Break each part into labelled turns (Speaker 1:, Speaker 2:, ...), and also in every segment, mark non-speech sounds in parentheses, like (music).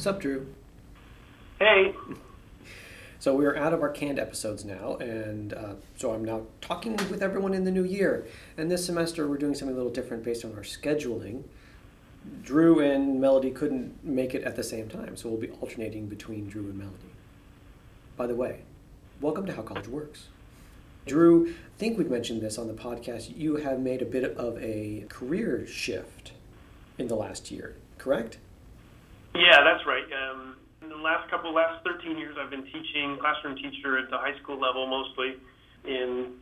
Speaker 1: Sup, Drew?
Speaker 2: Hey.
Speaker 1: So we're out of our canned episodes now, and uh, so I'm now talking with everyone in the new year. And this semester we're doing something a little different based on our scheduling. Drew and Melody couldn't make it at the same time, so we'll be alternating between Drew and Melody. By the way, welcome to How College Works. Drew, I think we've mentioned this on the podcast. You have made a bit of a career shift in the last year, correct?
Speaker 2: Yeah, that's right. Um, in the last couple, last 13 years, I've been teaching, classroom teacher at the high school level mostly in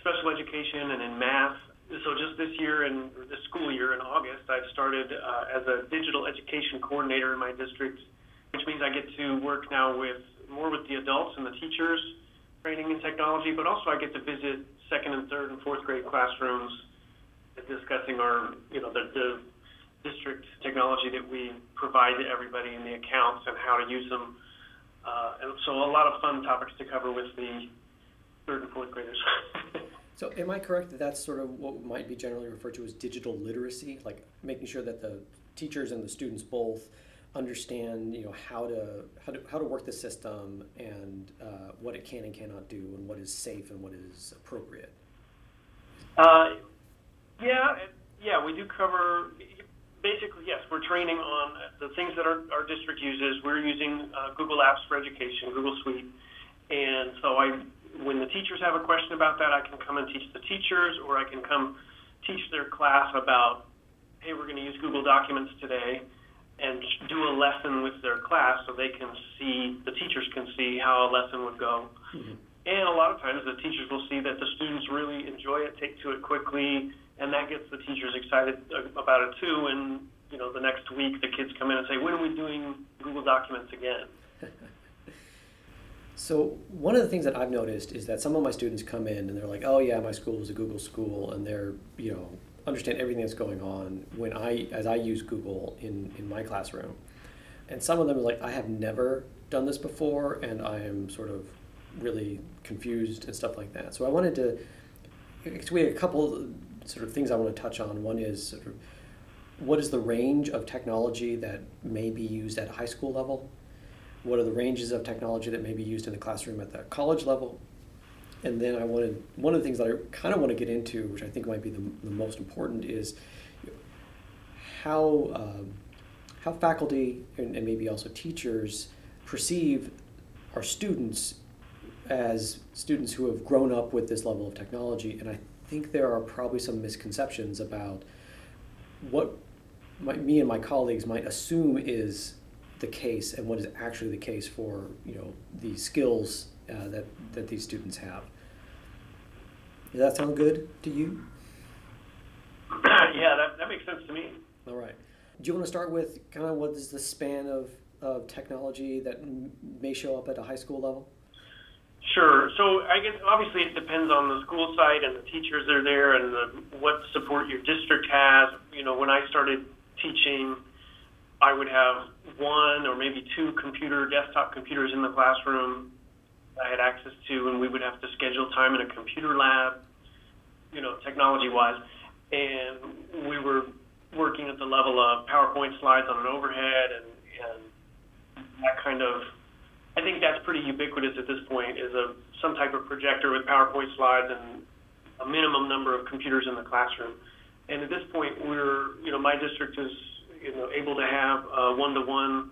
Speaker 2: special education and in math. So just this year and this school year in August, I've started uh, as a digital education coordinator in my district, which means I get to work now with more with the adults and the teachers, training in technology, but also I get to visit second and third and fourth grade classrooms, discussing our, you know, the, the district technology that we provide to everybody in the accounts and how to use them. Uh, and so a lot of fun topics to cover with the third and fourth graders. (laughs)
Speaker 1: so am I correct that that's sort of what might be generally referred to as digital literacy, like making sure that the teachers and the students both understand, you know, how to how to how to work the system and uh, what it can and cannot do, and what is safe and what is appropriate.
Speaker 2: Uh, yeah, yeah, we do cover basically, yes, we're training on the things that our, our district uses. We're using uh, Google Apps for Education, Google Suite. And so I, when the teachers have a question about that, I can come and teach the teachers, or I can come teach their class about, hey, we're going to use Google Documents today, and do a lesson with their class so they can see, the teachers can see how a lesson would go. Mm-hmm. And a lot of times the teachers will see that the students really enjoy it, take to it quickly, and that gets the teachers excited about it too. And you know, the next week the kids come in and say, "When are we doing Google Documents again?" (laughs)
Speaker 1: so one of the things that I've noticed is that some of my students come in and they're like, "Oh yeah, my school is a Google school," and they're you know understand everything that's going on when I as I use Google in in my classroom. And some of them are like, "I have never done this before, and I am sort of really confused and stuff like that." So I wanted to. we had a couple sort of things I want to touch on. One is sort of what is the range of technology that may be used at high school level? What are the ranges of technology that may be used in the classroom at the college level? And then I wanted one of the things that I kind of want to get into, which I think might be the, the most important, is how um, how faculty and, and maybe also teachers perceive our students as students who have grown up with this level of technology. And I think there are probably some misconceptions about what my, me and my colleagues might assume is the case and what is actually the case for you know the skills uh, that that these students have. Does that sound good to you? (coughs)
Speaker 2: yeah, that, that makes sense to me.
Speaker 1: All right. Do you want to start with kind of what is the span of, of technology that may show up at a high school level?
Speaker 2: Sure. So I guess obviously it depends on the school site and the teachers that are there and the, what support your district has. You know, when I started teaching, I would have one or maybe two computer desktop computers in the classroom I had access to, and we would have to schedule time in a computer lab. You know, technology wise, and we were working at the level of PowerPoint slides on an overhead and, and that kind of I think that's pretty ubiquitous at this point. Is a some type of projector with PowerPoint slides and a minimum number of computers in the classroom. And at this point, we're you know my district is you know able to have one to one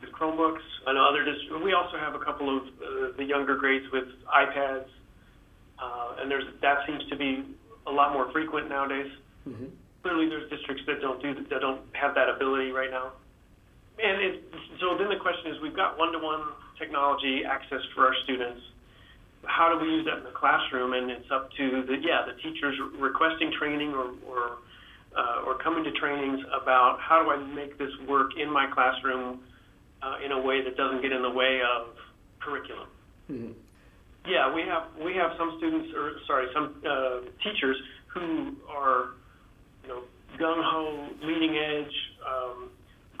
Speaker 2: with Chromebooks. And other districts, we also have a couple of uh, the younger grades with iPads, uh, and there's that seems to be a lot more frequent nowadays. Mm-hmm. Clearly, there's districts that don't do that don't have that ability right now. And it, so then the question is, we've got one-to-one technology access for our students. How do we use that in the classroom? And it's up to the yeah the teachers requesting training or or, uh, or coming to trainings about how do I make this work in my classroom uh, in a way that doesn't get in the way of curriculum. Mm-hmm. Yeah, we have we have some students or sorry some uh, teachers who are you know gung ho, leading edge. Um,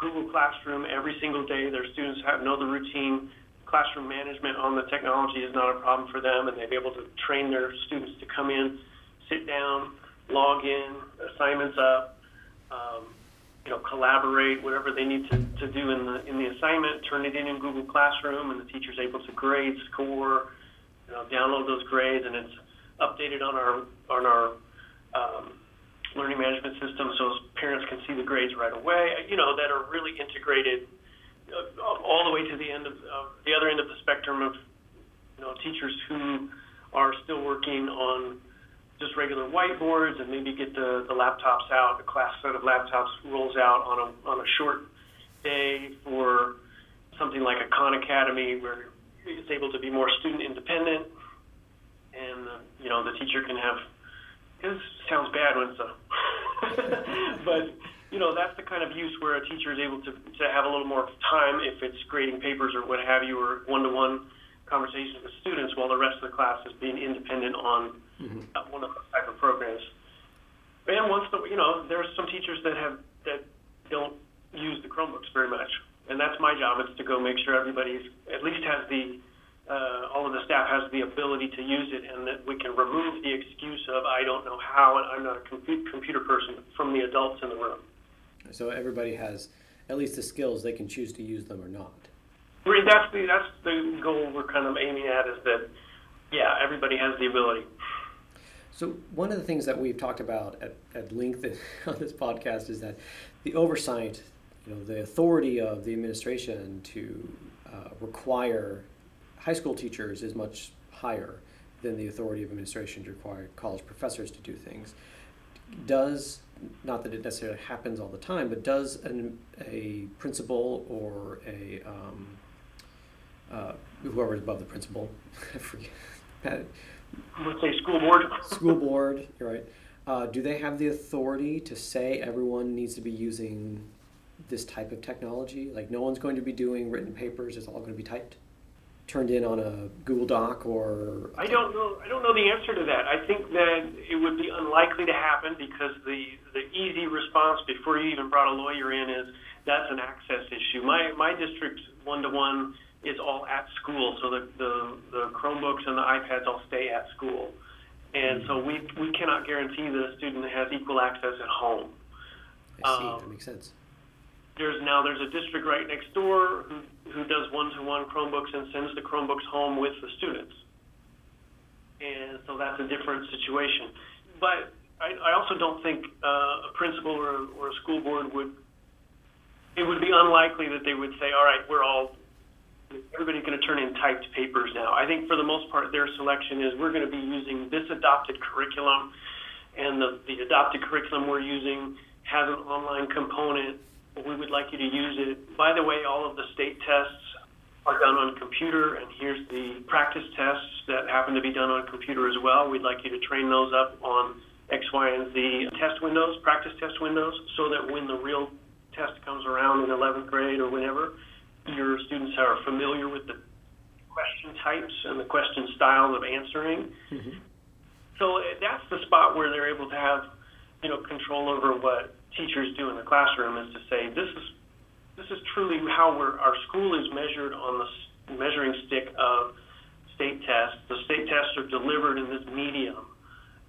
Speaker 2: Google Classroom every single day. Their students have know the routine classroom management on the technology is not a problem for them, and they've been able to train their students to come in, sit down, log in, assignments up. Um, you know, collaborate, whatever they need to, to do in the in the assignment, turn it in in Google Classroom, and the teacher's able to grade, score, you know, download those grades, and it's updated on our on our um, learning management system, so parents can see the grades right away. You know, that are really integrated uh, all the way to the end of uh, the other end of the spectrum of you know teachers who are still working on just regular whiteboards and maybe get the, the laptops out, the class set of laptops rolls out on a, on a short day for something like a Khan Academy where it's able to be more student independent and, uh, you know, the teacher can have, it sounds bad when it's a, (laughs) but, you know, that's the kind of use where a teacher is able to, to have a little more time if it's grading papers or what have you, or one-to-one conversations with students while the rest of the class is being independent on mm-hmm. uh, one of those type of programs. And once the you know, there's some teachers that have that don't use the Chromebooks very much, and that's my job. Is to go make sure everybody's at least has the uh, all of the staff has the ability to use it, and that we can remove the excuse of I don't know how and I'm not a com- computer person from the adults in the room.
Speaker 1: So everybody has at least the skills; they can choose to use them or not.
Speaker 2: That's the that's the goal we're kind of aiming at is that yeah, everybody has the ability.
Speaker 1: So one of the things that we've talked about at, at length (laughs) on this podcast is that the oversight, you know, the authority of the administration to uh, require high school teachers is much higher than the authority of administration to require college professors to do things. Does not that it necessarily happens all the time, but does an, a principal or a um, uh, whoever is above the principal, (laughs) I forget,
Speaker 2: let's say school board.
Speaker 1: school board, you're right. Uh, do they have the authority to say everyone needs to be using this type of technology? Like no one's going to be doing written papers; it's all going to be typed, turned in on a Google Doc or.
Speaker 2: I don't know. I don't know the answer to that. I think that it would be unlikely to happen because the the easy response before you even brought a lawyer in is that's an access issue. My my district one to one is all at school, so the, the, the Chromebooks and the iPads all stay at school. And so we, we cannot guarantee that a student has equal access at home.
Speaker 1: I see, um, that makes sense.
Speaker 2: There's now there's a district right next door who, who does one-to-one Chromebooks and sends the Chromebooks home with the students. And so that's a different situation. But I, I also don't think uh, a principal or a, or a school board would, it would be unlikely that they would say, all right, we're all everybody's going to turn in typed papers now. I think for the most part, their selection is we're going to be using this adopted curriculum, and the, the adopted curriculum we're using has an online component. We would like you to use it. By the way, all of the state tests are done on computer, and here's the practice tests that happen to be done on computer as well. We'd like you to train those up on X, Y, and Z test windows, practice test windows, so that when the real test comes around in 11th grade or whenever, your students are familiar with the question types and the question styles of answering. Mm-hmm. So uh, that's the spot where they're able to have, you know, control over what teachers do in the classroom is to say this is this is truly how we're our school is measured on the measuring stick of state tests. The state tests are delivered in this medium,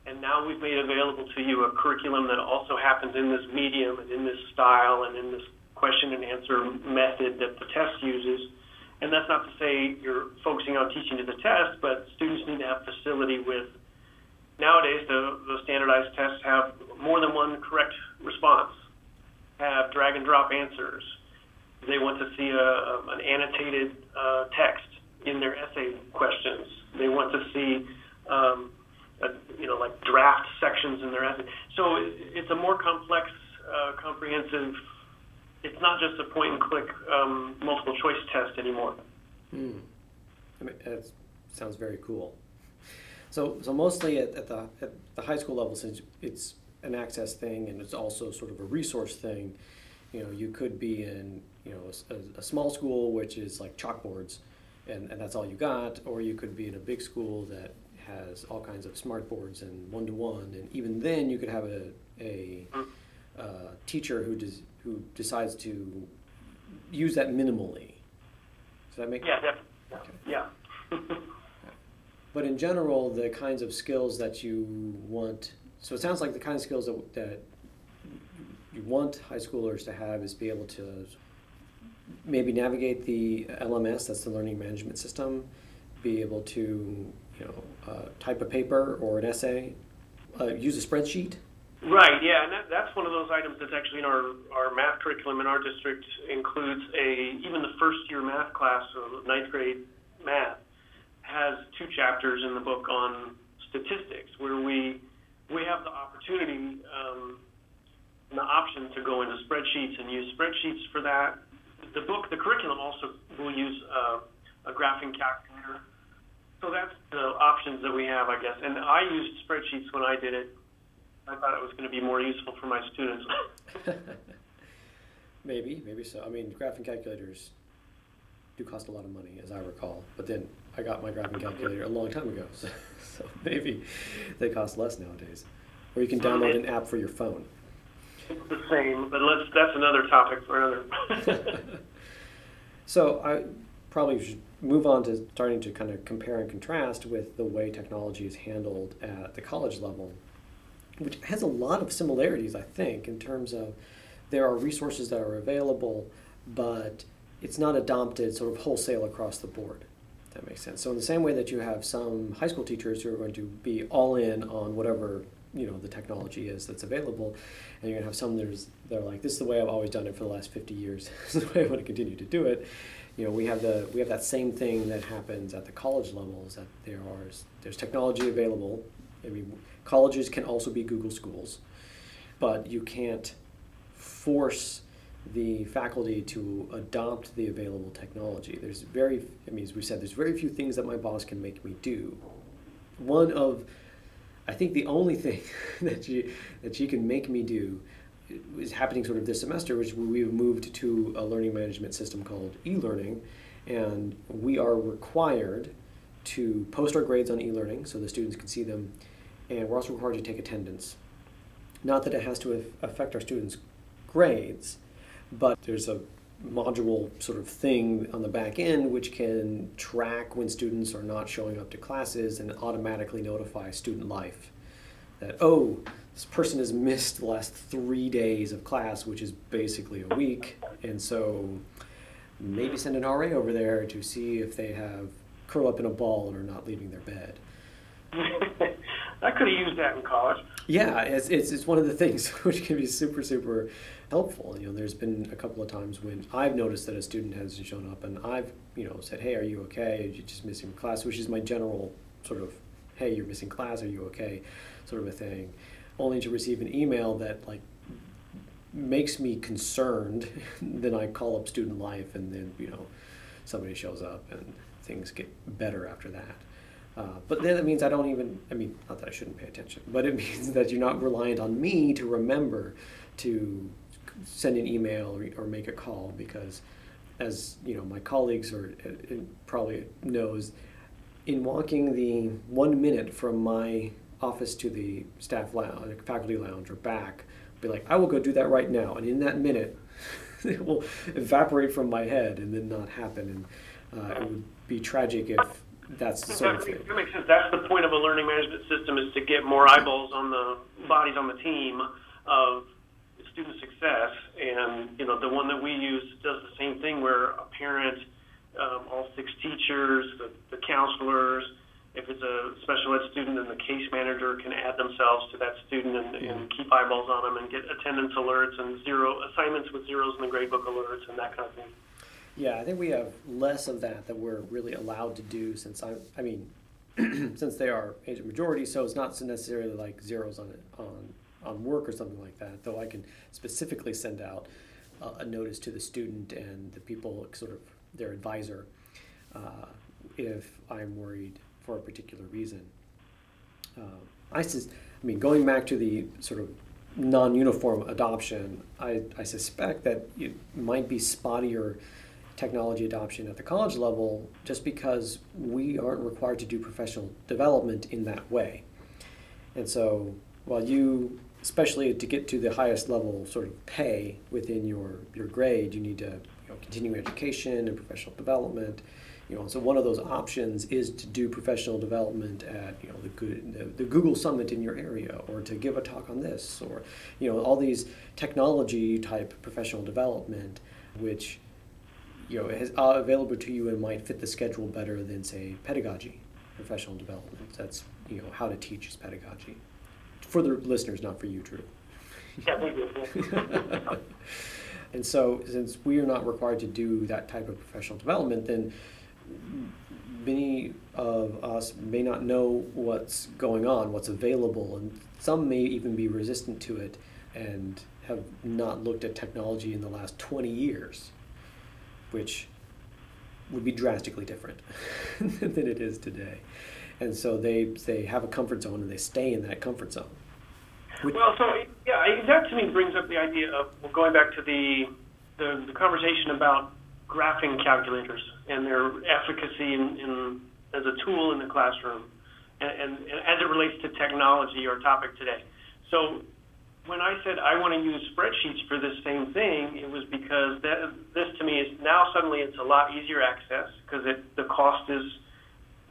Speaker 2: and now we've made available to you a curriculum that also happens in this medium and in this style and in this question and answer method that the test uses. And that's not to say you're focusing on teaching to the test, but students need to have facility with. Nowadays, the, the standardized tests have more than one correct response, have drag and drop answers. They want to see a, an annotated uh, text in their essay questions. They want to see, um, a, you know, like draft sections in their essay. So it's a more complex, uh, comprehensive it's not just a point and click um, multiple choice test anymore.
Speaker 1: Hmm. I mean, that sounds very cool. So, so mostly at, at, the at the high school level, since it's an access thing and it's also sort of a resource thing, you know, you could be in you know a, a small school which is like chalkboards, and, and that's all you got, or you could be in a big school that has all kinds of smart boards and one to one, and even then you could have a a uh, teacher who does who decides to use that minimally. Does that make
Speaker 2: yeah, definitely. Yeah. (laughs)
Speaker 1: but in general, the kinds of skills that you want. So it sounds like the kind of skills that, that you want high schoolers to have is be able to maybe navigate the LMS, that's the learning management system, be able to you know uh, type a paper or an essay, uh, use a spreadsheet.
Speaker 2: Right. Yeah, and that, that's one of those items that's actually in our our math curriculum in our district includes a even the first year math class, so ninth grade math, has two chapters in the book on statistics where we we have the opportunity um, and the option to go into spreadsheets and use spreadsheets for that. The book, the curriculum also will use uh, a graphing calculator. So that's the options that we have, I guess. And I used spreadsheets when I did it. I thought it was going to be more useful for my students. (laughs)
Speaker 1: maybe, maybe so. I mean, graphing calculators do cost a lot of money, as I recall. But then I got my graphing calculator a long time ago, (laughs) so, so maybe they cost less nowadays. Or you can download an app for your phone.
Speaker 2: It's the same, but let's that's another topic for another. (laughs)
Speaker 1: so I probably should move on to starting to kind of compare and contrast with the way technology is handled at the college level, which has a lot of similarities, I think, in terms of there are resources that are available, but it's not adopted sort of wholesale across the board. That makes sense. So in the same way that you have some high school teachers who are going to be all in on whatever you know the technology is that's available, and you're gonna have some that are like this is the way I've always done it for the last 50 years. (laughs) this is the way I want to continue to do it. You know, we have the we have that same thing that happens at the college levels that there are there's technology available. I mean, colleges can also be Google schools, but you can't force the faculty to adopt the available technology. There's very, I mean, as we said, there's very few things that my boss can make me do. One of, I think the only (laughs) thing that she, that she can make me do is happening sort of this semester, which we've moved to a learning management system called e-learning, and we are required to post our grades on e-learning so the students can see them, and we're also required to take attendance. Not that it has to affect our students' grades, but there's a module sort of thing on the back end which can track when students are not showing up to classes and automatically notify student life that oh this person has missed the last three days of class which is basically a week and so maybe send an ra over there to see if they have curl up in a ball and are not leaving their bed (laughs)
Speaker 2: I could have used that in college.
Speaker 1: Yeah, it's, it's, it's one of the things (laughs) which can be super, super helpful. You know, there's been a couple of times when I've noticed that a student hasn't shown up and I've, you know, said, hey, are you okay? Are you just missing class? Which is my general sort of, hey, you're missing class, are you okay? Sort of a thing. Only to receive an email that, like, makes me concerned. (laughs) then I call up student life and then, you know, somebody shows up and things get better after that. Uh, but then it means I don't even, I mean, not that I shouldn't pay attention, but it (laughs) means that you're not reliant on me to remember to send an email or, or make a call because as you know my colleagues or uh, probably knows in walking the one minute from my office to the staff lounge faculty lounge or back be like i will go do that right now and in that minute (laughs) it will evaporate from my head and then not happen and uh, it would be tragic if that's the sort of thing.
Speaker 2: That makes sense. That's the point of a learning management system is to get more eyeballs on the bodies on the team of student success, and you know the one that we use does the same thing where a parent, um, all six teachers, the, the counselors, if it's a special ed student, then the case manager can add themselves to that student and, and keep eyeballs on them and get attendance alerts and zero assignments with zeros in the gradebook alerts and that kind of thing.
Speaker 1: Yeah, I think we have less of that that we're really allowed to do since I, I mean, (clears throat) since they are age majority, so it's not necessarily like zeros on it on on work or something like that, though I can specifically send out uh, a notice to the student and the people, sort of their advisor, uh, if I'm worried for a particular reason. Uh, I, sus- I mean, going back to the sort of non-uniform adoption, I, I suspect that it might be spottier technology adoption at the college level just because we aren't required to do professional development in that way. And so while you especially to get to the highest level sort of pay within your, your grade, you need to you know, continue education and professional development. You know, so one of those options is to do professional development at you know the, the, the Google Summit in your area, or to give a talk on this, or you know all these technology type professional development, which you know is uh, available to you and might fit the schedule better than say pedagogy professional development. That's you know how to teach is pedagogy. For the listeners, not for you, Drew.
Speaker 2: Yeah, we do.
Speaker 1: and so, since we are not required to do that type of professional development, then many of us may not know what's going on, what's available, and some may even be resistant to it and have not looked at technology in the last 20 years, which would be drastically different (laughs) than it is today. And so they, they have a comfort zone and they stay in that comfort zone.
Speaker 2: well, so yeah, that to me brings up the idea of well, going back to the, the, the conversation about graphing calculators and their efficacy in, in as a tool in the classroom, and, and, and as it relates to technology or topic today. So when I said I want to use spreadsheets for this same thing, it was because that, this to me is now suddenly it's a lot easier access because the cost is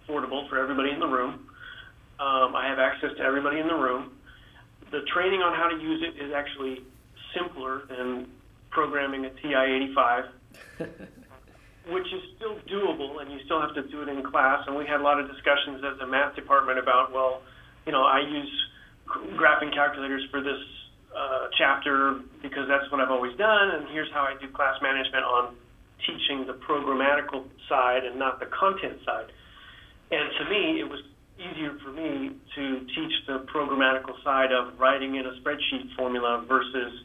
Speaker 2: affordable for everybody in the room. Um, I have access to everybody in the room. The training on how to use it is actually simpler than programming a TI-85. (laughs) which is still doable, and you still have to do it in class. And we had a lot of discussions as a math department about, well, you know, I use graphing calculators for this uh, chapter because that's what I've always done, and here's how I do class management on teaching the programmatical side and not the content side. And to me, it was easier for me to teach the programmatical side of writing in a spreadsheet formula versus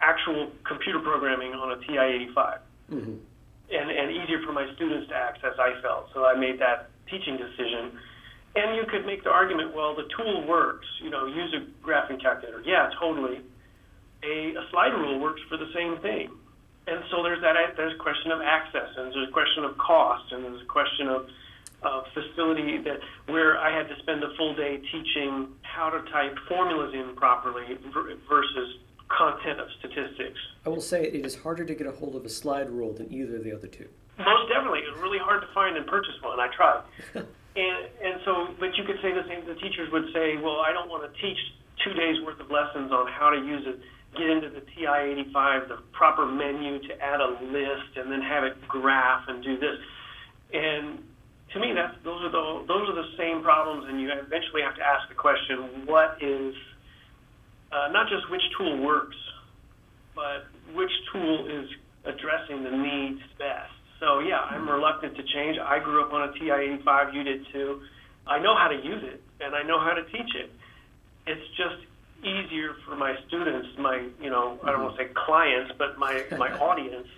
Speaker 2: actual computer programming on a TI-85. Mm-hmm and, and easier for my students to access, I felt. So I made that teaching decision. And you could make the argument, well, the tool works. You know, use a graphing calculator. Yeah, totally. A, a slide rule works for the same thing. And so there's that. There's a question of access, and there's a question of cost, and there's a question of uh, facility that where I had to spend a full day teaching how to type formulas in properly versus content of statistics.
Speaker 1: I will say it is harder to get a hold of a slide rule than either of the other two.
Speaker 2: Most definitely, it's really hard to find and purchase one. I tried, (laughs) and and so, but you could say the same. The teachers would say, "Well, I don't want to teach two days worth of lessons on how to use it." Get into the TI-85, the proper menu to add a list, and then have it graph and do this. And to me, that's those are the those are the same problems, and you eventually have to ask the question: What is uh, not just which tool works, but which tool is addressing the needs best. So yeah, I'm reluctant to change. I grew up on a TI-85. You did too. I know how to use it and I know how to teach it. It's just easier for my students, my you know I don't want to say clients, but my my (laughs) audience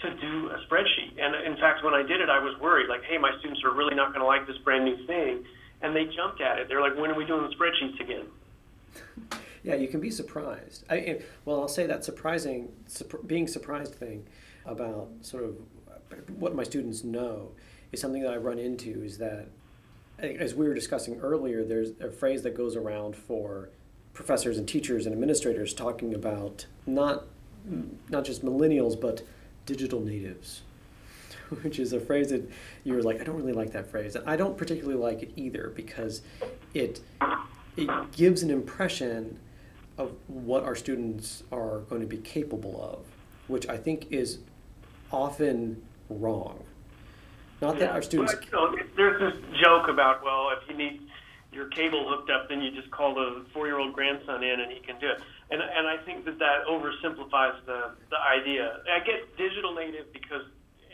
Speaker 2: to do a spreadsheet. And in fact, when I did it, I was worried like, hey, my students are really not going to like this brand new thing, and they jumped at it. They're like, when are we doing the spreadsheets again? (laughs)
Speaker 1: Yeah, you can be surprised. I, well, I'll say that surprising, being surprised thing about sort of what my students know is something that I run into is that, as we were discussing earlier, there's a phrase that goes around for professors and teachers and administrators talking about not not just millennials but digital natives (laughs) which is a phrase that you're like i don't really like that phrase and i don't particularly like it either because it it gives an impression of what our students are going to be capable of, which I think is often wrong. Not yeah. that our students.
Speaker 2: Well, you know, there's this joke about well, if you need your cable hooked up, then you just call the four-year-old grandson in and he can do it. And and I think that that oversimplifies the the idea. I get digital native because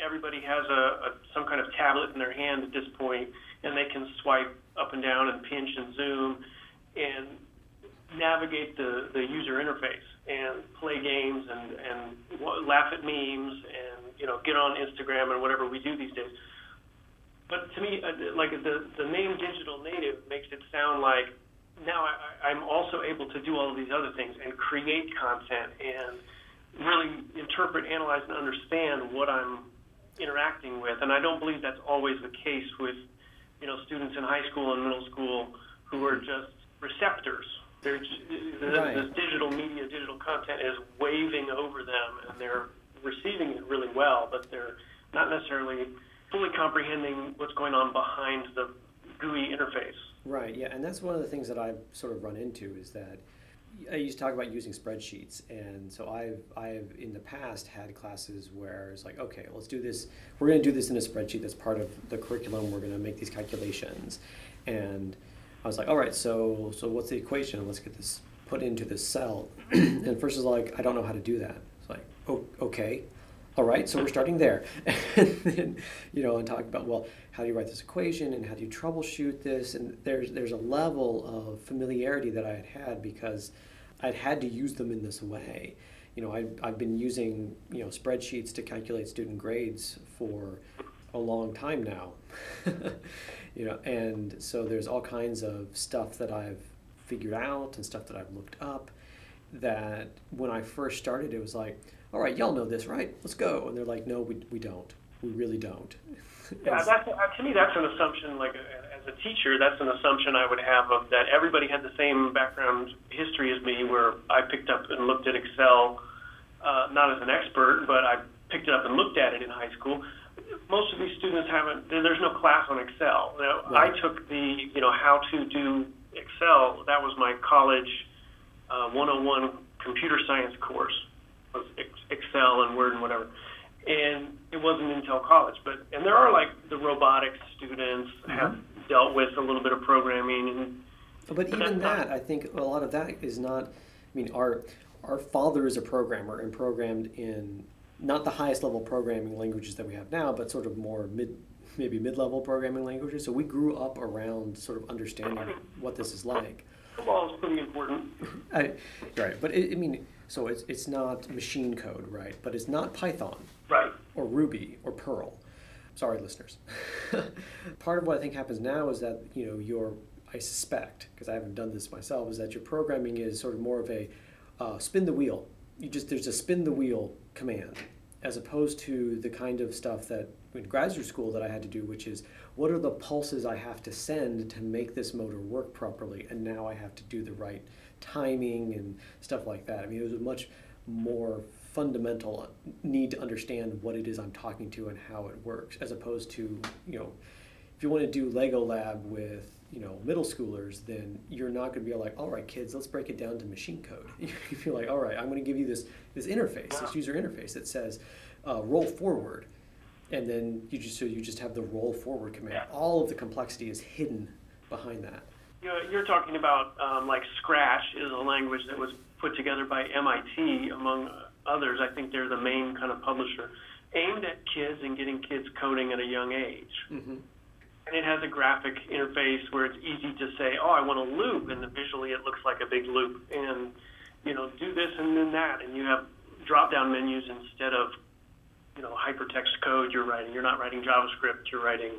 Speaker 2: everybody has a, a some kind of tablet in their hand at this point, and they can swipe up and down and pinch and zoom, and navigate the, the user interface and play games and, and laugh at memes and you know get on Instagram and whatever we do these days. But to me, uh, like the the name digital native makes it sound like now I, I'm also able to do all of these other things and create content and really interpret, analyze, and understand what I'm interacting with. And I don't believe that's always the case with you know students in high school and middle school who are just receptors they're, right. this digital media, digital content is waving over them, and they're receiving it really well, but they're not necessarily fully comprehending what's going on behind the GUI interface.
Speaker 1: Right. Yeah, and that's one of the things that I've sort of run into is that I used to talk about using spreadsheets, and so I've I've in the past had classes where it's like, okay, let's do this. We're going to do this in a spreadsheet. That's part of the curriculum. We're going to make these calculations, and I was like, all right, so so what's the equation? Let's get this put into this cell. (clears throat) and first is like, I don't know how to do that. It's like, oh, okay, all right, so we're starting there. (laughs) and then, you know, and talking about, well, how do you write this equation and how do you troubleshoot this? And there's, there's a level of familiarity that I had had because I'd had to use them in this way. You know, I, I've been using, you know, spreadsheets to calculate student grades for a long time now. (laughs) you know, and so there's all kinds of stuff that I've figured out and stuff that I've looked up that when I first started, it was like, all right, y'all know this, right? Let's go. And they're like, no, we, we don't. We really don't. (laughs)
Speaker 2: yeah, that's, uh, to me, that's an assumption, like as a teacher, that's an assumption I would have of that everybody had the same background history as me, where I picked up and looked at Excel, uh, not as an expert, but I picked it up and looked at it in high school. Most of these students haven't, there's no class on Excel. Now, right. I took the, you know, how to do Excel, that was my college uh, 101 computer science course was Excel and Word and whatever. And it wasn't until college, but and there are like the robotics students mm-hmm. have dealt with a little bit of programming and.
Speaker 1: But even that, I think a lot of that is not. I mean, our our father is a programmer and programmed in not the highest level programming languages that we have now, but sort of more mid maybe mid level programming languages. So we grew up around sort of understanding what this is like.
Speaker 2: Football is pretty important.
Speaker 1: I, right, but it, I mean so it's, it's not machine code, right? But it's not Python.
Speaker 2: Right.
Speaker 1: Or Ruby or Perl. Sorry, listeners. (laughs) Part of what I think happens now is that, you know, your, I suspect, because I haven't done this myself, is that your programming is sort of more of a uh, spin the wheel. You just, there's a spin the wheel command as opposed to the kind of stuff that in graduate school that I had to do, which is what are the pulses I have to send to make this motor work properly, and now I have to do the right timing and stuff like that. I mean, it was a much more fundamental need to understand what it is I'm talking to and how it works, as opposed to, you know, if you want to do Lego Lab with, you know, middle schoolers, then you're not going to be like, all right, kids, let's break it down to machine code. (laughs) you feel like, all right, I'm going to give you this this interface, this user interface that says uh, roll forward, and then you just so you just have the roll forward command. All of the complexity is hidden behind that.
Speaker 2: You're talking about um, like Scratch is a language that was put together by MIT, among others. I think they're the main kind of publisher, aimed at kids and getting kids coding at a young age. Mm-hmm. And it has a graphic interface where it's easy to say, "Oh, I want a loop," and visually it looks like a big loop, and you know, do this and then that, and you have drop-down menus instead of you know hypertext code you're writing. You're not writing JavaScript. You're writing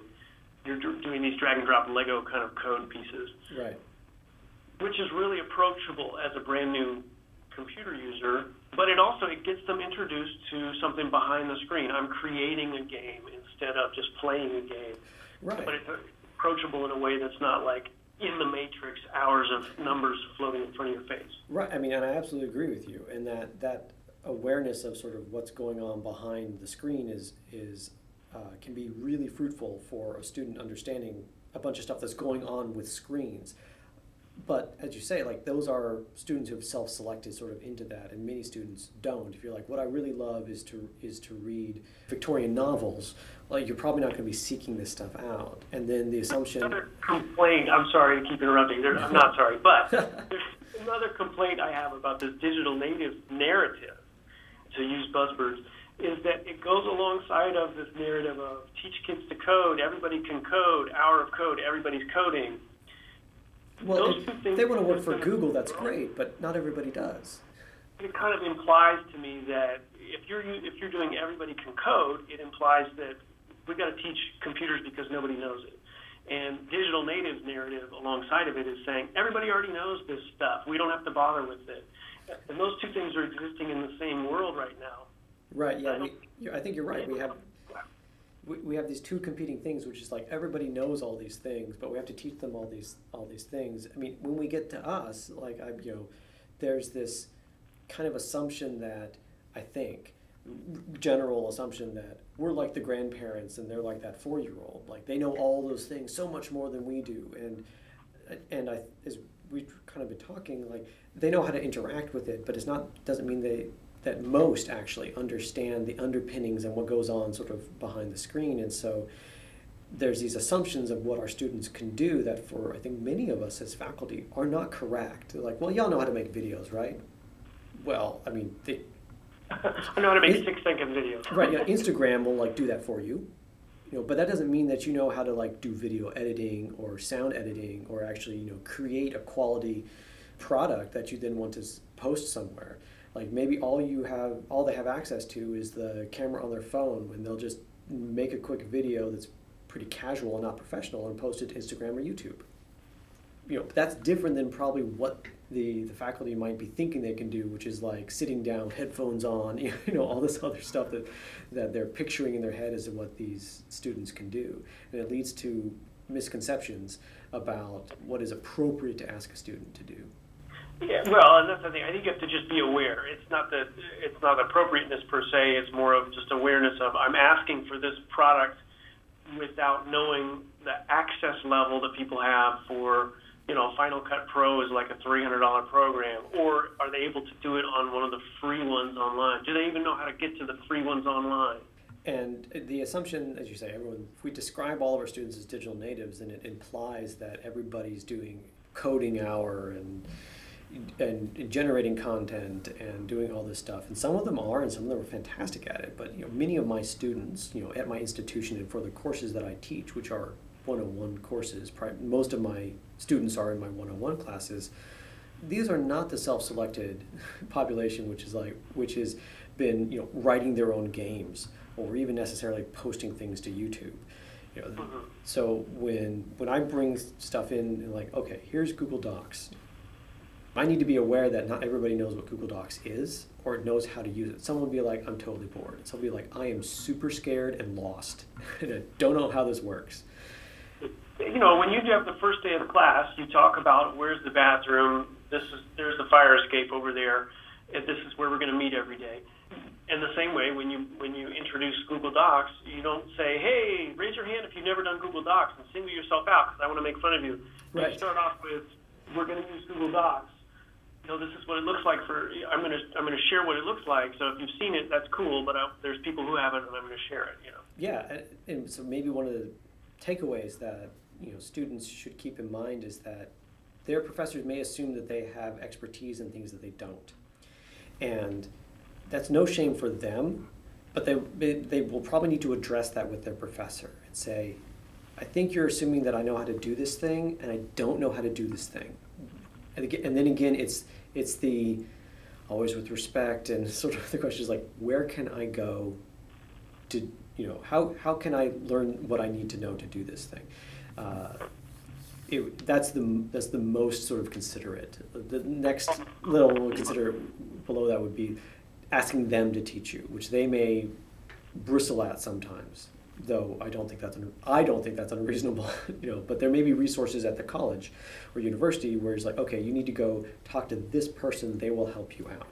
Speaker 2: you're doing these drag and drop Lego kind of code pieces.
Speaker 1: Right.
Speaker 2: Which is really approachable as a brand new computer user, but it also it gets them introduced to something behind the screen. I'm creating a game instead of just playing a game.
Speaker 1: Right.
Speaker 2: But it's approachable in a way that's not like in the matrix hours of numbers floating in front of your face.
Speaker 1: Right. I mean, and I absolutely agree with you. And that that awareness of sort of what's going on behind the screen is is uh, can be really fruitful for a student understanding a bunch of stuff that's going on with screens. But as you say, like those are students who have self-selected sort of into that, and many students don't. If you're like, what I really love is to is to read Victorian novels, well, you're probably not going to be seeking this stuff out. And then the assumption.
Speaker 2: Another complaint. I'm sorry to keep interrupting. There, I'm not sorry, but (laughs) there's another complaint I have about this digital native narrative, to use buzzwords is that it goes alongside of this narrative of teach kids to code, everybody can code, hour of code, everybody's coding.
Speaker 1: Well, if they want to work for Google, that's great, but not everybody does.
Speaker 2: It kind of implies to me that if you're if you're doing everybody can code, it implies that we've got to teach computers because nobody knows it. And digital native narrative alongside of it is saying everybody already knows this stuff. We don't have to bother with it. And those two things are existing in the same world right now.
Speaker 1: Right. Yeah. We, um, I think you're right. We have we, we have these two competing things, which is like everybody knows all these things, but we have to teach them all these all these things. I mean, when we get to us, like I, you know, there's this kind of assumption that I think general assumption that we're like the grandparents and they're like that four year old. Like they know all those things so much more than we do. And and I as we've kind of been talking, like they know how to interact with it, but it's not doesn't mean they that most actually understand the underpinnings and what goes on sort of behind the screen. And so there's these assumptions of what our students can do that for I think many of us as faculty are not correct. They're like, well, y'all know how to make videos, right? Well, I mean, they, (laughs)
Speaker 2: I know how to make six second videos.
Speaker 1: right. Yeah, (laughs) Instagram will like do that for you, you know, but that doesn't mean that you know how to like do video editing or sound editing or actually you know create a quality product that you then want to post somewhere. Like maybe all you have, all they have access to is the camera on their phone when they'll just make a quick video that's pretty casual and not professional and post it to Instagram or YouTube. You know, that's different than probably what the, the faculty might be thinking they can do, which is like sitting down, headphones on, (laughs) you know, all this other stuff that, that they're picturing in their head as what these students can do. And it leads to misconceptions about what is appropriate to ask a student to do.
Speaker 2: Yeah, well, and that's the thing. I think you have to just be aware. It's not that it's not appropriateness per se. It's more of just awareness of I'm asking for this product without knowing the access level that people have for you know, Final Cut Pro is like a $300 program, or are they able to do it on one of the free ones online? Do they even know how to get to the free ones online?
Speaker 1: And the assumption, as you say, everyone, if we describe all of our students as digital natives, then it implies that everybody's doing coding hour and and generating content and doing all this stuff. And some of them are, and some of them are fantastic at it. But you know, many of my students, you know, at my institution and for the courses that I teach, which are 101 courses, most of my students are in my 101 classes. These are not the self-selected (laughs) population, which is like which has been you know writing their own games or even necessarily posting things to YouTube. You know, mm-hmm. so when when I bring stuff in, like okay, here's Google Docs. I need to be aware that not everybody knows what Google Docs is or knows how to use it. Someone will be like, I'm totally bored. Someone will be like, I am super scared and lost, (laughs) and I don't know how this works
Speaker 2: you know, when you have the first day of class, you talk about where's the bathroom, this is there's the fire escape over there, and this is where we're going to meet every day. And the same way, when you when you introduce Google Docs, you don't say, "Hey, raise your hand if you've never done Google Docs," and single yourself out because I want to make fun of you. Right. You start off with, "We're going to use Google Docs." Know, this is what it looks like for. I'm going to I'm going to share what it looks like. So if you've seen it, that's cool. But I, there's people who haven't, and I'm going to share it. You know.
Speaker 1: Yeah, and so maybe one of the takeaways that you know students should keep in mind is that their professors may assume that they have expertise in things that they don't, and that's no shame for them, but they they will probably need to address that with their professor and say, I think you're assuming that I know how to do this thing, and I don't know how to do this thing, and again, and then again, it's it's the always with respect and (laughs) sort of the question is like, where can I go to you know how how can I learn what I need to know to do this thing? uh, it, that's the that's the most sort of considerate. The next level we'll consider below that would be asking them to teach you, which they may bristle at sometimes. Though I don't think that's un- I don't think that's unreasonable, (laughs) you know. But there may be resources at the college or university where it's like, okay, you need to go talk to this person; they will help you out.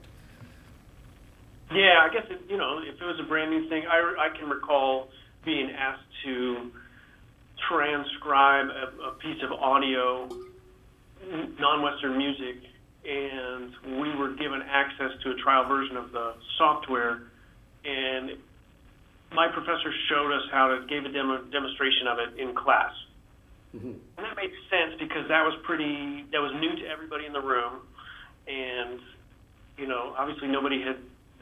Speaker 2: Yeah, I guess it, you know if it was a brand new thing, I I can recall being asked to transcribe a, a piece of audio, non-Western music, and we were given access to a trial version of the software, and my professor showed us how to gave a demo, demonstration of it in class. Mm-hmm. And that made sense because that was pretty that was new to everybody in the room, and you know obviously nobody had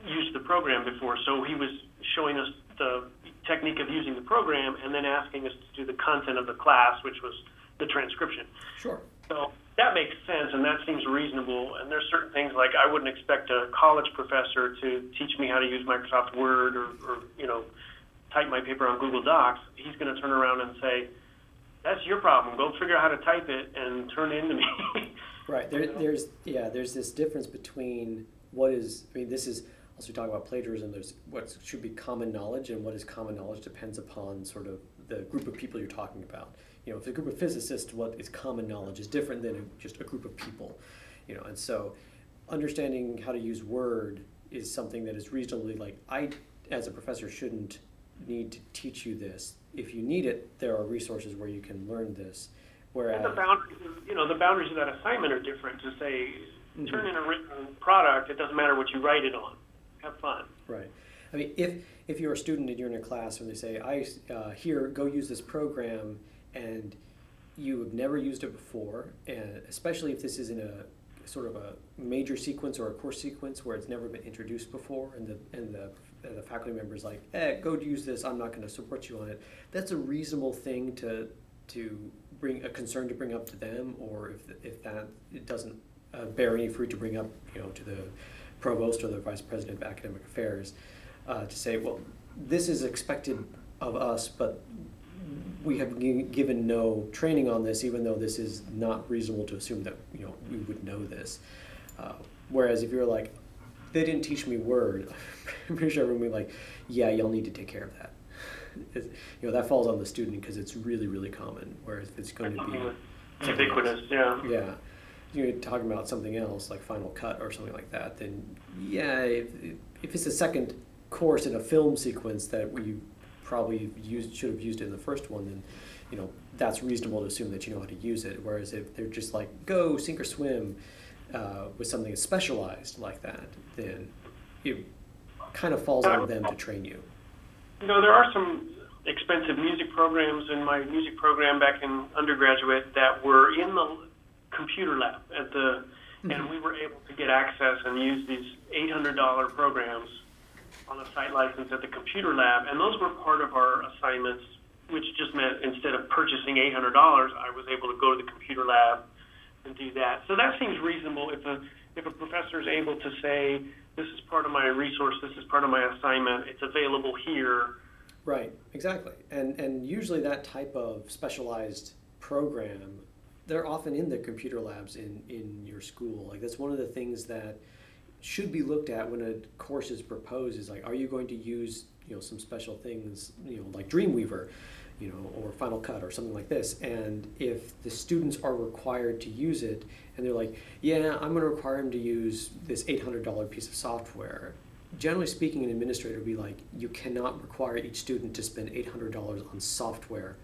Speaker 2: used the program before, so he was showing us the technique of using the program and then asking us to do the content of the class, which was the transcription.
Speaker 1: Sure.
Speaker 2: So that makes sense and that seems reasonable. And there's certain things like I wouldn't expect a college professor to teach me how to use Microsoft Word or, or you know, type my paper on Google Docs. He's going to turn around and say, "That's your problem. Go figure out how to type it and turn it into me." (laughs)
Speaker 1: right. There, there's yeah. There's this difference between what is. I mean, this is also talk about plagiarism, there's what should be common knowledge, and what is common knowledge depends upon sort of the group of people you're talking about. You know, if a group of physicists, what is common knowledge is different than just a group of people. You know, and so understanding how to use Word is something that is reasonably like I, as a professor, shouldn't need to teach you this. If you need it, there are resources where you can learn this. Whereas
Speaker 2: and the boundaries, you know, the boundaries of that assignment are different. To say, mm-hmm. turn in a written product, it doesn't matter what you write it on. Have fun.
Speaker 1: Right. I mean, if if you're a student and you're in a class and they say, "I uh, here go use this program," and you have never used it before, and especially if this is in a sort of a major sequence or a course sequence where it's never been introduced before, and the and the the faculty member is like, "Eh, go use this. I'm not going to support you on it." That's a reasonable thing to to bring a concern to bring up to them, or if if that it doesn't uh, bear any fruit to bring up, you know, to the provost or the vice president of academic affairs, uh, to say, well, this is expected of us, but we have given no training on this, even though this is not reasonable to assume that you know we would know this. Uh, whereas if you're like, they didn't teach me Word, (laughs) I'm pretty sure everyone would be like, yeah, you'll need to take care of that. It's, you know that falls on the student because it's really really common. Whereas if it's going to
Speaker 2: be ubiquitous, yeah,
Speaker 1: yeah, you're talking about something else like Final Cut or something like that, then yeah, if, if it's a second course in a film sequence that we probably used should have used it in the first one, then you know that's reasonable to assume that you know how to use it. Whereas if they're just like go sink or swim uh, with something that's specialized like that, then it kind of falls on them to train you.
Speaker 2: You know, there are some expensive music programs in my music program back in undergraduate that were in the computer lab at the, mm-hmm. and we were able to get access and use these $800 programs on a site license at the computer lab, and those were part of our assignments, which just meant instead of purchasing $800, I was able to go to the computer lab and do that. So that seems reasonable if a if a professor is able to say, this is part of my resource, this is part of my assignment, it's available here.
Speaker 1: Right, exactly. And and usually that type of specialized program, they're often in the computer labs in, in your school. Like that's one of the things that should be looked at when a course is proposed is like, are you going to use you know some special things you know like Dreamweaver, you know, or Final Cut or something like this. And if the students are required to use it, and they're like, yeah, I'm going to require them to use this $800 piece of software. Generally speaking, an administrator would be like, you cannot require each student to spend $800 on software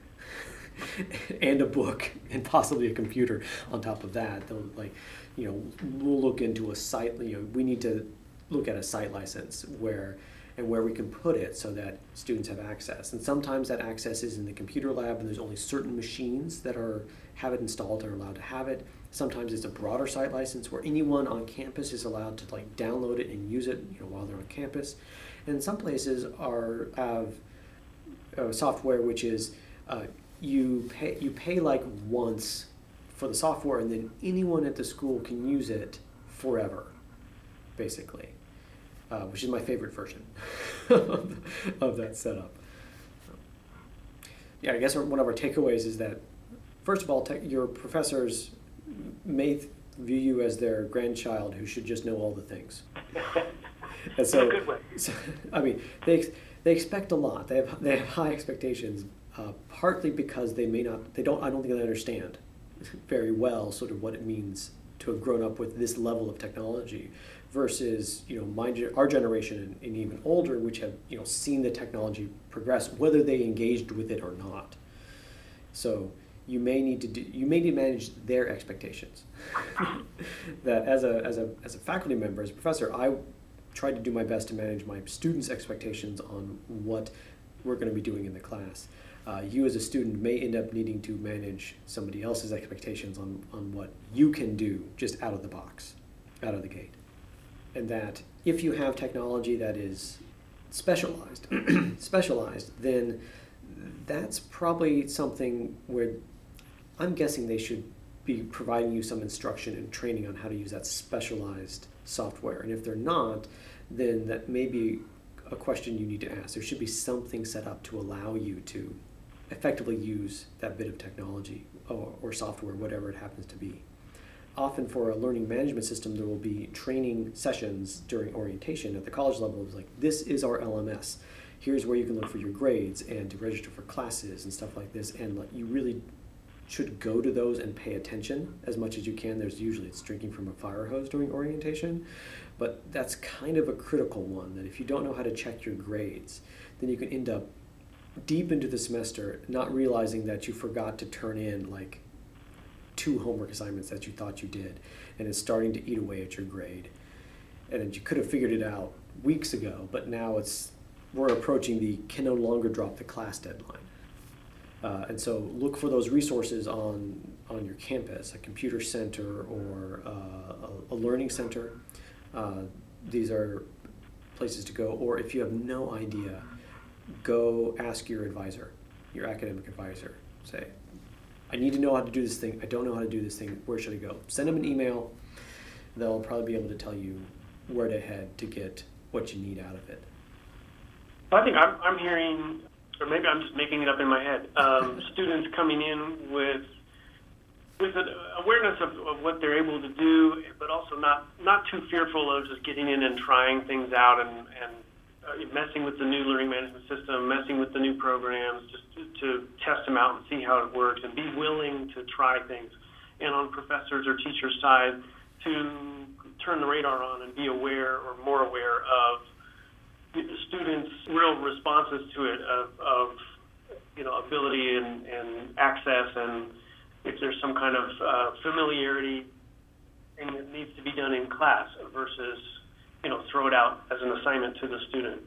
Speaker 1: (laughs) and a book and possibly a computer on top of that. They'll like, you know, we'll look into a site, you know, we need to look at a site license where and where we can put it so that students have access. And sometimes that access is in the computer lab and there's only certain machines that are have it installed are allowed to have it. Sometimes it's a broader site license where anyone on campus is allowed to like download it and use it, you know, while they're on campus. And some places are have uh, software which is uh, you pay you pay like once for the software, and then anyone at the school can use it forever, basically, uh, which is my favorite version (laughs) of that setup. Yeah, I guess one of our takeaways is that, first of all, te- your professors may th- view you as their grandchild who should just know all the things. (laughs)
Speaker 2: and so,
Speaker 1: so, I mean, they they expect a lot. They have they have high expectations, uh, partly because they may not they don't I don't think they understand very well sort of what it means to have grown up with this level of technology versus you know my our generation and, and, even older which have you know seen the technology progress whether they engaged with it or not. So you may need to do you may need to manage their expectations. (laughs) That as a as a as a faculty member as a professor i tried to do my best to manage my students expectations on what we're going to be doing in the class uh, you as a student may end up needing to manage somebody else's expectations on, on what you can do just out of the box, out of the gate. And that if you have technology that is specialized, (clears throat) specialized, then that's probably something where I'm guessing they should be providing you some instruction and training on how to use that specialized software. And if they're not, then that may be a question you need to ask. There should be something set up to allow you to effectively use that bit of technology or, or software, whatever it happens to be. Often for a learning management system, there will be training sessions during orientation at the college level. It's like, this is our LMS. Here's where you can look for your grades and to register for classes and stuff like this. And like, you really should go to those and pay attention as much as you can. There's usually it's drinking from a fire hose during orientation, but that's kind of a critical one that if you don't know how to check your grades, then you can end up deep into the semester not realizing that you forgot to turn in like two homework assignments that you thought you did, and it's starting to eat away at your grade. And you could have figured it out weeks ago, but now it's we're approaching the can no longer drop the class deadline. Uh, and so look for those resources on on your campus, a computer center or uh, a, a, learning center. Uh, these are places to go. Or if you have no idea, go ask your advisor, your academic advisor. Say, I need to know how to do this thing. I don't know how to do this thing. Where should I go? Send them an email. They'll probably be able to tell you where to head to get what you need out of it.
Speaker 2: I think I'm, I'm hearing, or maybe I'm just making it up in my head, um, (laughs) students coming in with with an awareness of, of what they're able to do, but also not not too fearful of just getting in and trying things out and, and messing with the new learning management system, messing with the new programs, just to, to test them out and see how it works, and be willing to try things. And on professors or teachers' side, to turn the radar on and be aware or more aware of students' real responses to it of, of you know ability and, and access and if there's some kind of uh, familiarity and it needs to be done in class versus you know throw it out as an assignment to the student.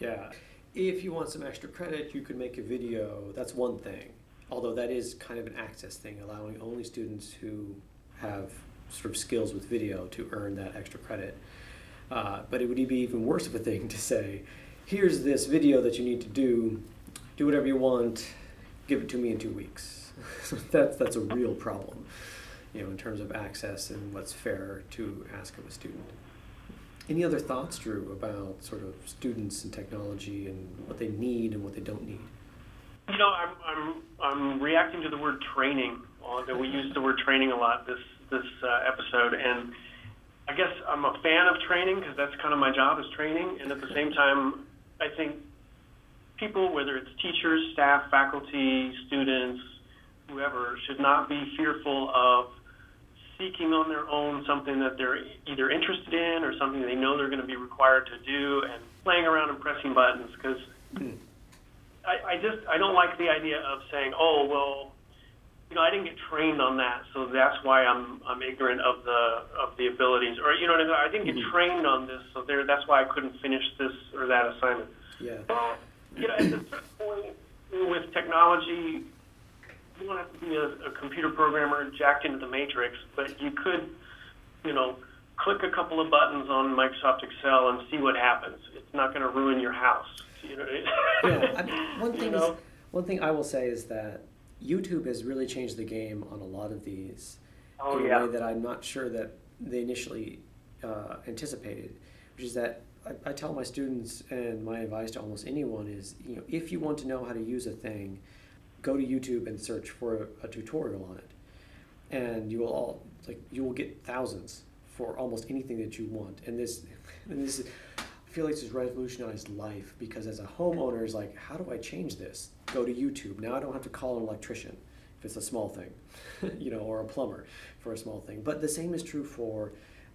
Speaker 1: Yeah, if you want some extra credit, you could make a video. That's one thing. Although that is kind of an access thing, allowing only students who have sort of skills with video to earn that extra credit. Uh, but it would be even worse of a thing to say, here's this video that you need to do, do whatever you want, give it to me in two weeks. (laughs) that's, that's a real problem, you know, in terms of access and what's fair to ask of a student. Any other thoughts, Drew, about sort of students and technology and what they need and what they don't need?
Speaker 2: You know, I'm, I'm, I'm reacting to the word training. We use the word training a lot this this uh, episode, and I guess I'm a fan of training because that's kind of my job is training. And at the same time, I think people, whether it's teachers, staff, faculty, students, whoever, should not be fearful of seeking on their own something that they're either interested in or something they know they're going to be required to do and playing around and pressing buttons because. I, I just I don't like the idea of saying, oh well, you know, I didn't get trained on that, so that's why I'm I'm ignorant of the of the abilities, or you know, what I didn't get mm-hmm. trained on this, so there that's why I couldn't finish this or that assignment.
Speaker 1: Yeah.
Speaker 2: Well, you know, at this point with technology, you don't have to be a, a computer programmer jacked into the matrix, but you could, you know, click a couple of buttons on Microsoft Excel and see what happens. It's not going to ruin your house. You know.
Speaker 1: yeah. I (laughs) mean, one thing is, one thing I will say is that YouTube has really changed the game on a lot of these
Speaker 2: oh,
Speaker 1: in
Speaker 2: yeah.
Speaker 1: a way that I'm not sure that they initially uh, anticipated, which is that I, I, tell my students and my advice to almost anyone is, you know, if you want to know how to use a thing, go to YouTube and search for a, a tutorial on it, and you will all like you will get thousands for almost anything that you want. And this, (laughs) and this, I feel like this has revolutionized life because as a homeowner is like, how do I change this? go to YouTube. Now I don't have to call an electrician if it's a small thing, (laughs) you know, or a plumber for a small thing. But the same is true for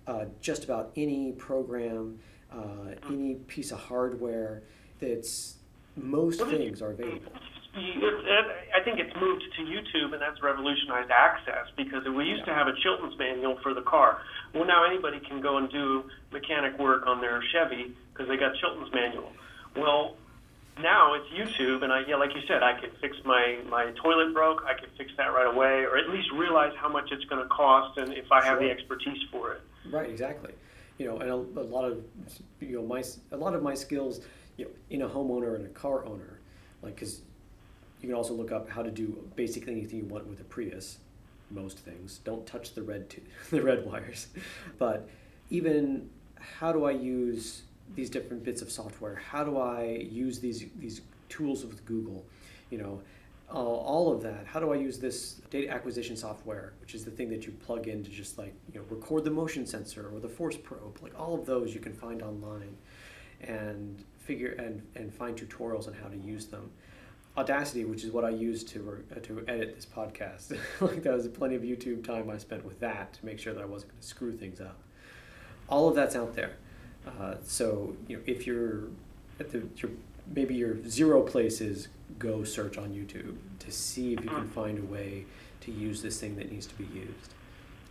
Speaker 1: uh, just about any program, uh, any piece of hardware. That's most things are available.
Speaker 2: I think it's moved to YouTube, and that's revolutionized access because we used to have a Chilton's manual for the car. Well, now anybody can go and do mechanic work on their Chevy because they got Chilton's manual. Well, now it's YouTube, and I yeah, like you said, I can fix my my toilet broke. I can fix that right away, or at least realize how much it's going to cost, and if I have the expertise for it.
Speaker 1: Right, exactly. You know, and a, a, lot of you know my a lot of my skills, you know, in a homeowner and a car owner, like because you can also look up how to do basically anything you want with a Prius. Most things don't touch the red t- (laughs) the red wires, (laughs) but even how do I use these different bits of software? How do I use these these tools with Google? You know, uh, all of that. How do I use this data acquisition software, which is the thing that you plug in to just like you know record the motion sensor or the force probe? Like all of those you can find online, and figure and and find tutorials on how to use them. Audacity, which is what I use to uh, to edit this podcast. (laughs) like that was plenty of YouTube time I spent with that to make sure that I wasn't going to screw things up. all of that's out there. Uh, so you know, if you're at the your, maybe your zero places, go search on YouTube to see if you can find a way to use this thing that needs to be used.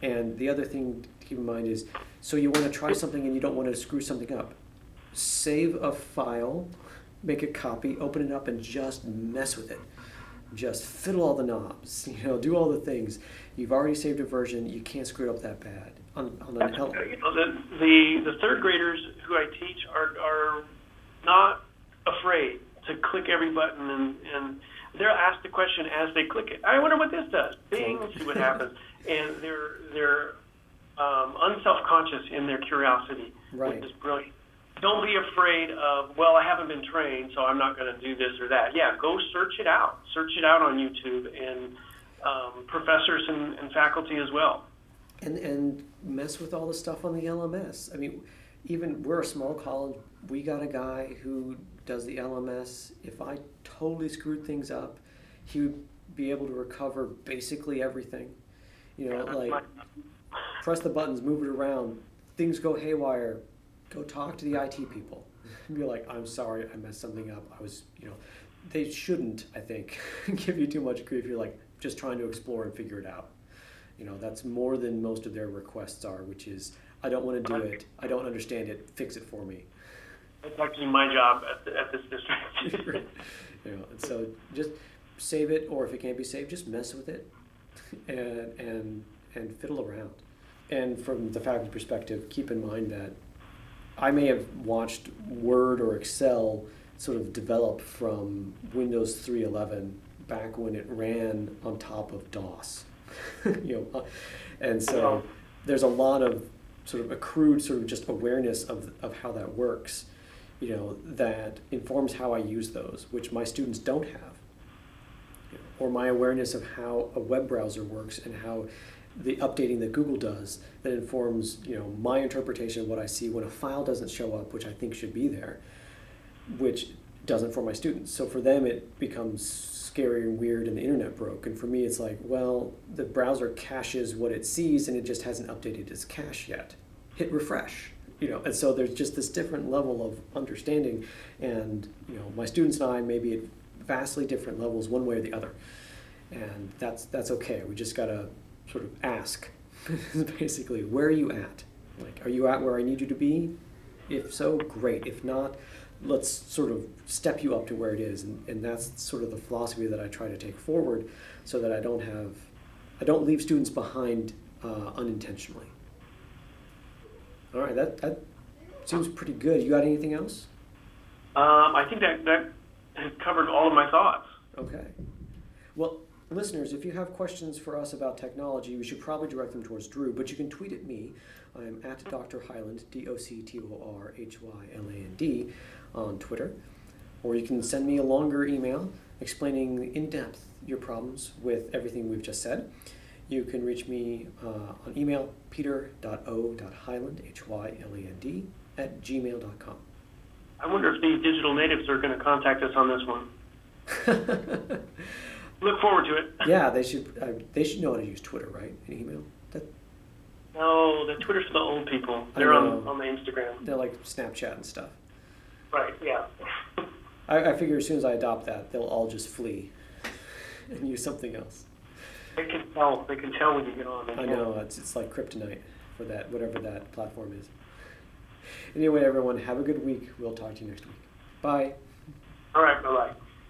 Speaker 1: And the other thing to keep in mind is, so you want to try something and you don't want to screw something up. Save a file, make a copy, open it up, and just mess with it. Just fiddle all the knobs, (laughs) you know, do all the things. You've already saved a version. You can't screw it up that bad on, on an L.
Speaker 2: You know, the, the the third graders who I teach are are not afraid to click every button and and they'll ask the question as they click it. I wonder what this does. Bing, see what happens. (laughs) And they're they're um, unself-conscious in their curiosity,
Speaker 1: Right.
Speaker 2: which is brilliant. Don't be afraid of well, I haven't been trained, so I'm not going to do this or that. Yeah, go search it out. Search it out on YouTube and um, professors and, and faculty as well.
Speaker 1: and and mess with all the stuff on the LMS. I mean, even we're a small college. We got a guy who does the LMS. If I totally screwed things up, he would be able to recover basically everything. You know,
Speaker 2: That's
Speaker 1: like press the buttons, move it around, things go haywire. Go talk to the IT people. And be like, I'm sorry, I messed something up. I was, you know, they shouldn't. I think (laughs) give you too much grief. You're like just trying to explore and figure it out. You know, that's more than most of their requests are, which is, I don't want to do it. I don't understand it. Fix it for me.
Speaker 2: That's actually my job at, the, at this district. (laughs)
Speaker 1: you know, so just save it, or if it can't be saved, just mess with it, and and and fiddle around. And from the faculty perspective, keep in mind that I may have watched Word or Excel sort of develop from Windows 3.11 back when it ran on top of DOS. (laughs) you know, uh, and so there's a lot of sort of accrued sort of just awareness of, of how that works, you know, that informs how I use those, which my students don't have. Or my awareness of how a web browser works and how the updating that Google does that informs, you know, my interpretation of what I see when a file doesn't show up, which I think should be there, which doesn't for my students. So for them, it becomes scary and weird, and the internet broke. And for me, it's like, well, the browser caches what it sees, and it just hasn't updated its cache yet. Hit refresh, you know. And so there's just this different level of understanding, and you know, my students and I may be at vastly different levels, one way or the other, and that's that's okay. We just gotta sort of ask, (laughs) basically, where are you at? Like, are you at where I need you to be? If so, great. If not, let's sort of step you up to where it is and, and that's sort of the philosophy that i try to take forward so that i don't have i don't leave students behind uh, unintentionally all right that, that seems pretty good you got anything else
Speaker 2: Um, I think that that has covered all of my thoughts.
Speaker 1: okay well listeners if you have questions for us about technology we should probably direct them towards drew but you can tweet at me i'm at dr highland d-o-c-t-o-r-h-y-l-a-n-d on twitter or you can send me a longer email explaining in depth your problems with everything we've just said. You can reach me uh, on email peter.o.highland, H Y L A N D, at gmail.com.
Speaker 2: I wonder if these digital natives are going to contact us on this one. (laughs) Look forward to it. (laughs)
Speaker 1: yeah, they should, uh, they should know how to use Twitter, right? An email? That,
Speaker 2: No, the Twitter's for the old people. They're on, on the Instagram.
Speaker 1: they're like Snapchat and stuff.
Speaker 2: Right, yeah.
Speaker 1: I, I figure as soon as I adopt that, they'll all just flee (laughs) and use something else.
Speaker 2: They can tell. They can tell when you get on.
Speaker 1: I know it's it's like kryptonite for that whatever that platform is. Anyway, everyone, have a good week. We'll talk to you next week. Bye.
Speaker 2: All right, bye-bye.